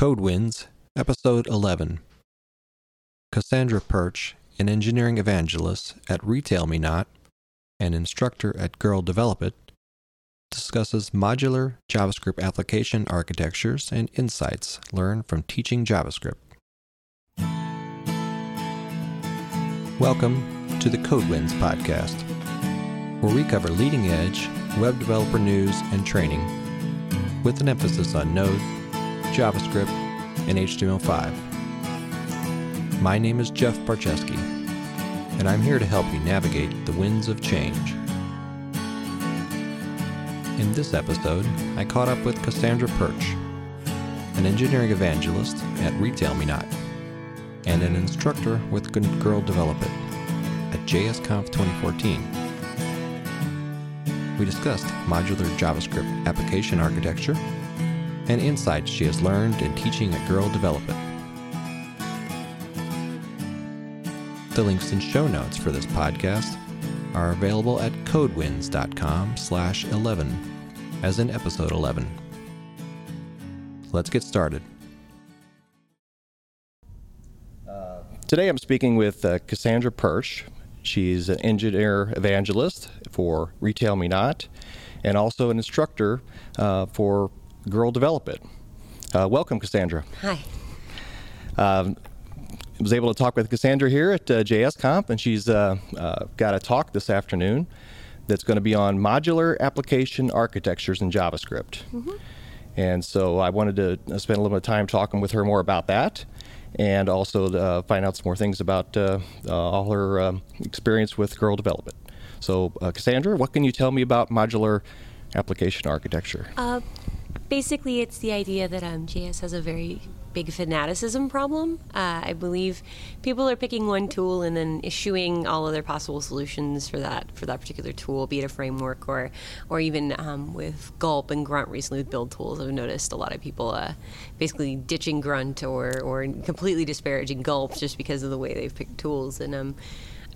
CodeWinds, Episode 11. Cassandra Perch, an engineering evangelist at Retail Me Not and instructor at Girl Develop It, discusses modular JavaScript application architectures and insights learned from teaching JavaScript. Welcome to the CodeWinds podcast, where we cover leading edge web developer news and training with an emphasis on Node, JavaScript, and HTML5. My name is Jeff Barczewski, and I'm here to help you navigate the winds of change. In this episode, I caught up with Cassandra Perch, an engineering evangelist at Retail Me Not, and an instructor with Good Girl Develop It at JSConf 2014. We discussed modular JavaScript application architecture and insights she has learned in teaching at Girl Develop It. The links and show notes for this podcast are available at codewinds.com slash 11 as in episode 11. Let's get started. Today I'm speaking with uh, Cassandra Perch. She's an engineer evangelist for Retail Me Not and also an instructor uh, for Girl Develop It. Uh, welcome, Cassandra. Hi. Um, I was able to talk with Cassandra here at uh, JSConf, and she's uh, uh, got a talk this afternoon that's going to be on modular application architectures in JavaScript. Mm-hmm. And so I wanted to spend a little bit of time talking with her more about that and also uh, find out some more things about uh, uh, all her um, experience with Girl Develop It. So, uh, Cassandra, what can you tell me about modular application architecture? Uh, basically, it's the idea that um, JS has a very big fanaticism problem. Uh, I believe people are picking one tool and then issuing all other possible solutions for that for that particular tool, be it a framework or or even um, with Gulp and Grunt recently with build tools. I've noticed a lot of people uh, basically ditching Grunt or or completely disparaging Gulp just because of the way they've picked tools. And um,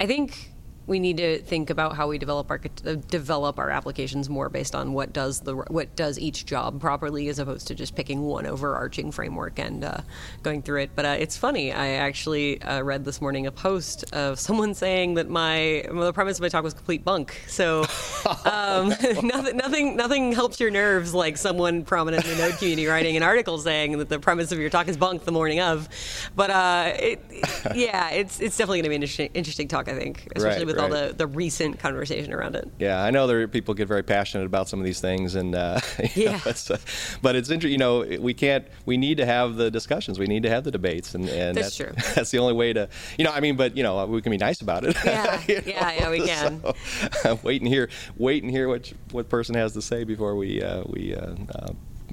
I think we need to think about how we develop our uh, develop our applications more based on what does the what does each job properly, as opposed to just picking one overarching framework and uh, going through it. But uh, it's funny. I actually uh, read this morning a post of someone saying that my well, the premise of my talk was complete bunk. So um, nothing nothing nothing helps your nerves like someone prominent in the Node community writing an article saying that the premise of your talk is bunk the morning of. But uh, it, yeah, it's it's definitely going to be an interesting, interesting talk. I think, especially right, with right. all the, the recent conversation around it. Yeah, I know there people get very passionate about some of these things, and uh, yeah, know, it's, uh, but it's interesting. You know, we can't. We need to have the discussions. We need to have the debates, and, and that's, that's, true. That's the only way to. You know, I mean, but you know, we can be nice about it. Yeah, you know? yeah, yeah, we can. So, wait and hear, wait and hear what what person has to say before we uh, we. Uh,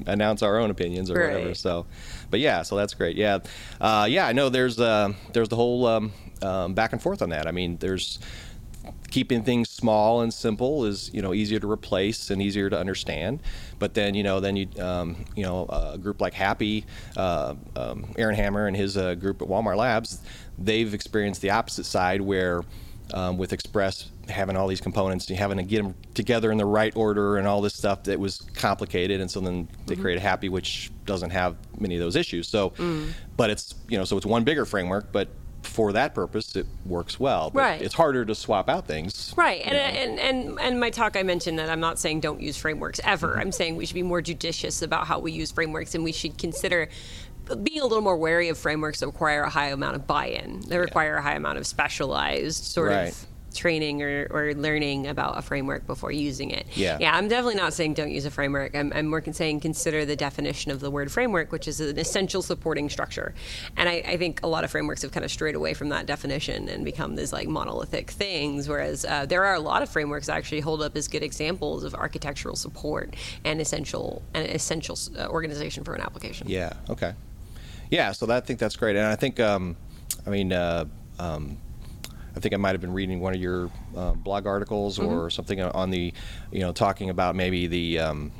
announce our own opinions or right. whatever. So, but yeah, so that's great. Yeah, uh, yeah. I know there's uh, there's the whole um, um, back and forth on that. I mean, there's keeping things small and simple is you know easier to replace and easier to understand. But then you know then you um, you know a group like hapi, uh, um, Eran Hammer and his uh, group at Walmart Labs, they've experienced the opposite side where. Um, with Express having all these components, you having to get them together in the right order and all this stuff that was complicated, and so then they Mm-hmm. created hapi, which doesn't have many of those issues. So, Mm. but it's you know so it's one bigger framework, but for that purpose, it works well. But Right. It's harder to swap out things. Right, and, and and and my talk, I mentioned that I'm not saying don't use frameworks ever. Mm-hmm. I'm saying we should be more judicious about how we use frameworks, and we should consider being a little more wary of frameworks that require a high amount of buy-in. They require a high amount of specialized sort Right. of training or, or learning about a framework before using it. Yeah. Yeah, I'm definitely not saying don't use a framework. I'm, I'm more saying consider the definition of the word framework, which is an essential supporting structure. And I, I think a lot of frameworks have kind of strayed away from that definition and become these like monolithic things, whereas uh, there are a lot of frameworks that actually hold up as good examples of architectural support and essential and essential uh, organization for an application. Yeah. Okay. Yeah. So that, I think that's great, and I think, um, I mean, uh, um, I think I might have been reading one of your uh, blog articles or something on the, you know, talking about maybe the um,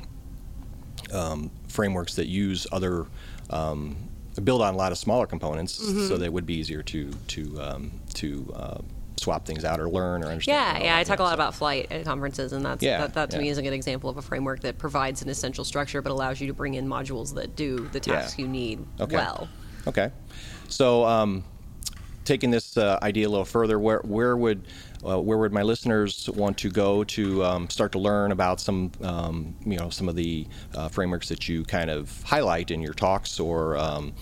um, frameworks that use other. Um, build on a lot of smaller components, so they would be easier to to um, to uh, swap things out or learn or understand. Yeah, yeah. I that, talk a lot so- about flight at conferences, and that's Yeah, that, that to me is a good example of a framework that provides an essential structure, but allows you to bring in modules that do the Yeah. tasks you need Okay. well. Okay. So, um, taking this uh, idea a little further, where where would uh, where would my listeners want to go to um, start to learn about some um, you know some of the uh, frameworks that you kind of highlight in your talks, or um,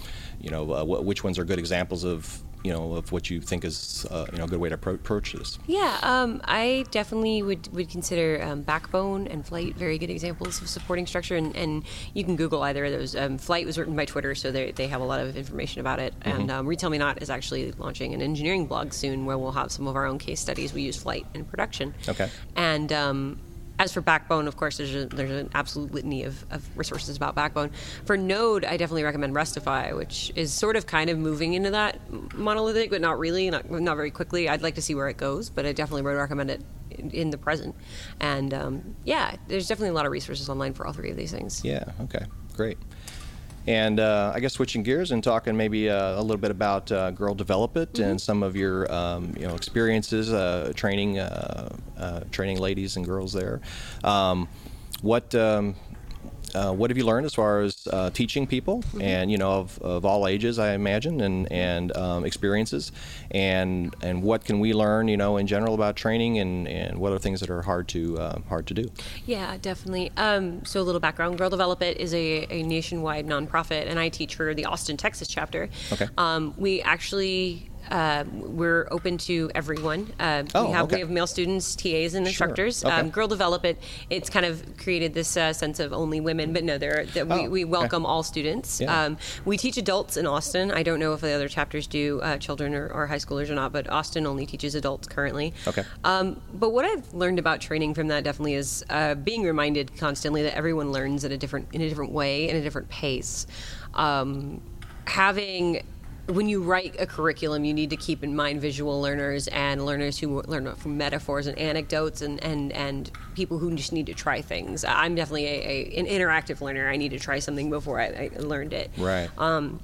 you know uh, wh- which ones are good examples of you know of what you think is uh, you know a good way to appro- approach this? Yeah, um, I definitely would, would consider um, Backbone and Flight very good examples of supporting structure, and, and you can Google either of those. Um, Flight was written by Twitter, so they, they have a lot of information about it. And um, Retail Me Not is actually launching an engineering blog soon where we'll have some of our own case studies. We use Flight in production. Okay. And um, as for Backbone, of course, there's, a, there's an absolute litany of, of resources about Backbone. For Node, I definitely recommend Restify, which is sort of kind of moving into that monolithic, but not really, not, not very quickly. I'd like to see where it goes, but I definitely would recommend it in, the present. And um, yeah, there's definitely a lot of resources online for all three of these things. Yeah. Okay. Great. And uh, I guess switching gears and talking maybe uh, a little bit about uh, Girl Develop It Mm-hmm. and some of your um, you know experiences uh, training uh, uh, training ladies and girls there. Um, what um, uh, what have you learned as far as uh, teaching people Mm-hmm. and you know of, of all ages I imagine and and um, experiences and and what can we learn you know in general about training and, and what are things that are hard to uh, hard to do Yeah, definitely. Um, so, a little background Girl Develop It is a, a nationwide nonprofit, and I teach for the Austin, Texas chapter. Okay. Um, we actually. Uh, we're open to everyone. Uh, Oh, we have okay. we have male students, TAs, and instructors. Okay. Um, Girl Develop It. It's kind of created this uh, sense of only women, but no, there that we, Oh, we okay. welcome all students. Yeah. Um, we teach adults in Austin. I don't know if the other chapters do uh, children or, or high schoolers or not, but Austin only teaches adults currently. Okay. Um, but what I've learned about training from that definitely is uh, being reminded constantly that everyone learns at a different in a different way in a different pace. Um, having when you write a curriculum, you need to keep in mind visual learners and learners who learn from metaphors and anecdotes and, and, and people who just need to try things. I'm definitely a, a, an interactive learner. I need to try something before I, I learned it. right Um,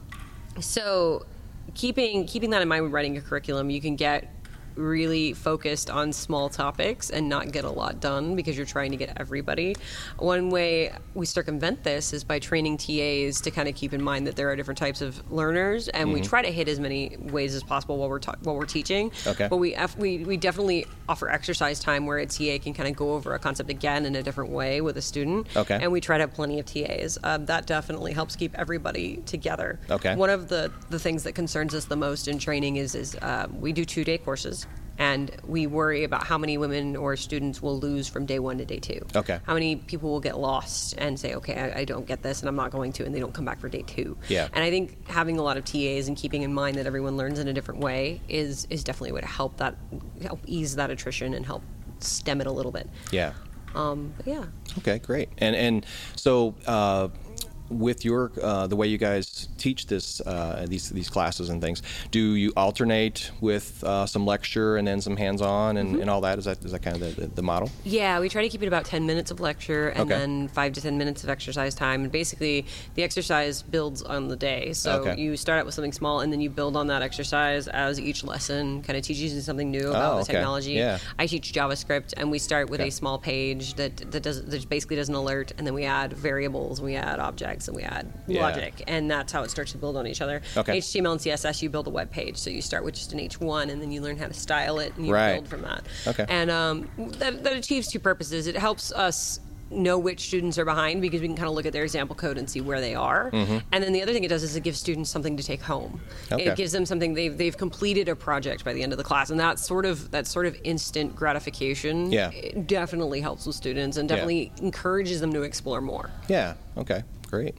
So, keeping keeping that in mind when writing a curriculum, you can get really focused on small topics and not get a lot done because you're trying to get everybody. One way we circumvent this is by training TAs to kind of keep in mind that there are different types of learners, and we try to hit as many ways as possible while we're ta- while we're teaching. Okay. But we we we definitely offer exercise time where a TA can kind of go over a concept again in a different way with a student. Okay. And we try to have plenty of TAs. Um, that definitely helps keep everybody together. Okay. One of the, the things that concerns us the most in training is is uh, we do two day courses. And we worry about how many women or students will lose from day one to day two. Okay. How many people will get lost and say, okay, I, I don't get this and I'm not going to, and they don't come back for day two. Yeah. And I think having a lot of TAs and keeping in mind that everyone learns in a different way is is definitely a way to help that help ease that attrition and help stem it a little bit. yeah Um, but yeah. Okay, great. And and so uh, with your uh, the way you guys teach this uh, these these classes and things, do you alternate with uh, some lecture and then some hands-on and, and all that? Is that is that kind of the, the model? Yeah, we try to keep it about 10 minutes of lecture and Okay. then 5 to 10 minutes of exercise time. And basically, the exercise builds on the day. So Okay. you start out with something small and then you build on that exercise as each lesson kind of teaches you something new about Oh, the technology. Yeah. I teach JavaScript and we start with Okay. a small page that, that, does, that basically does an alert and then we add variables, we add objects, and we add Yeah. logic. And that's how it starts to build on each other. Okay. HTML and CSS, you build a web page. So you start with just an H1 and then you learn how to style it and you Right. build from that. Okay. And um, that, that achieves two purposes. It helps us know which students are behind because we can kind of look at their example code and see where they are. And then the other thing it does is it gives students something to take home. Mm-hmm. Okay. It gives them something they've they've completed a project by the end of the class, and that sort of that sort of instant gratification. Yeah. definitely helps with students and definitely encourages them to explore more. Yeah. Okay. Great.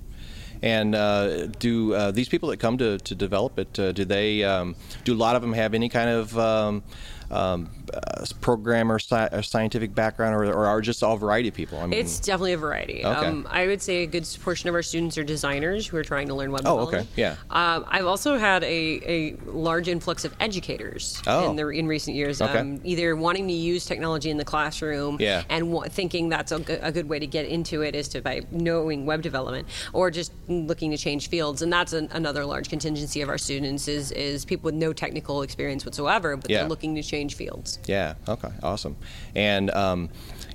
And uh, do uh, these people that come to, to develop it, uh, do they, um, do a lot of them have any kind of um, um, uh, program or, sci- or scientific background, or, or are just all variety of people? I mean, It's definitely a variety. Okay. Um, I would say a good portion of our students are designers who are trying to learn web Oh, okay. Yeah. Um, I've also had a, a large influx of educators Oh. in the in recent years, Okay. um, either wanting to use technology in the classroom Yeah. and wa- thinking that's a, g- a good way to get into it is to by knowing web development, or just looking to change fields, and that's an, another large contingency of our students is is people with no technical experience whatsoever, but Yeah. they're looking to change fields. Yeah. Okay. Awesome. And um,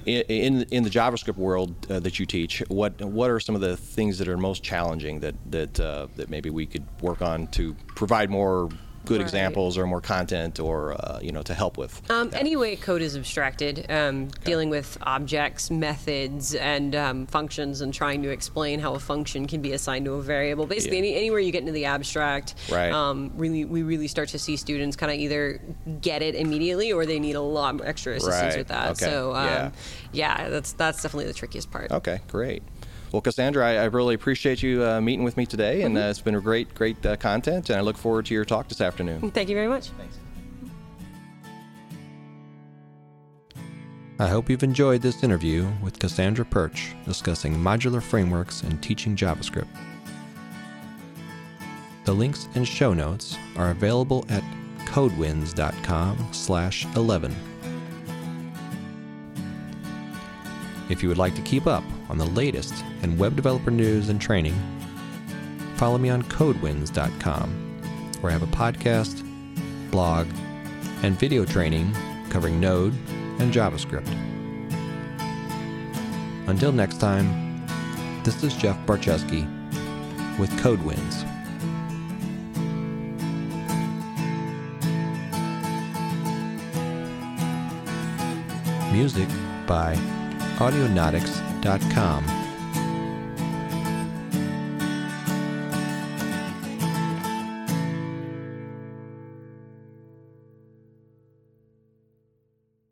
in in the JavaScript world uh, that you teach, what what are some of the things that are most challenging that that uh, that maybe we could work on to provide more good Right. examples or more content or uh, you know to help with? Um, that? Any way code is abstracted, um, dealing with objects, methods, and um, functions, and trying to explain how a function can be assigned to a variable. Basically, Yeah. any, anywhere you get into the abstract, Right. um, really, we really start to see students kind of either get it immediately or they need a lot more extra assistance Right. with that. Okay. So, um, Yeah. yeah. that's that's definitely the trickiest part. Okay, great. Well, Cassandra, I, I really appreciate you uh, meeting with me today, and uh, it's been a great, great uh, content, and I look forward to your talk this afternoon. Thank you very much. I hope you've enjoyed this interview with Cassandra Perch discussing modular frameworks and teaching JavaScript. The links and show notes are available at codewinds.com slash 11. If you would like to keep up on the latest in web developer news and training, follow me on codewinds.com, where I have a podcast, blog, and video training covering Node and JavaScript. Until next time, this is Jeff Barczewski with CodeWinds. Music by Audionautics.com.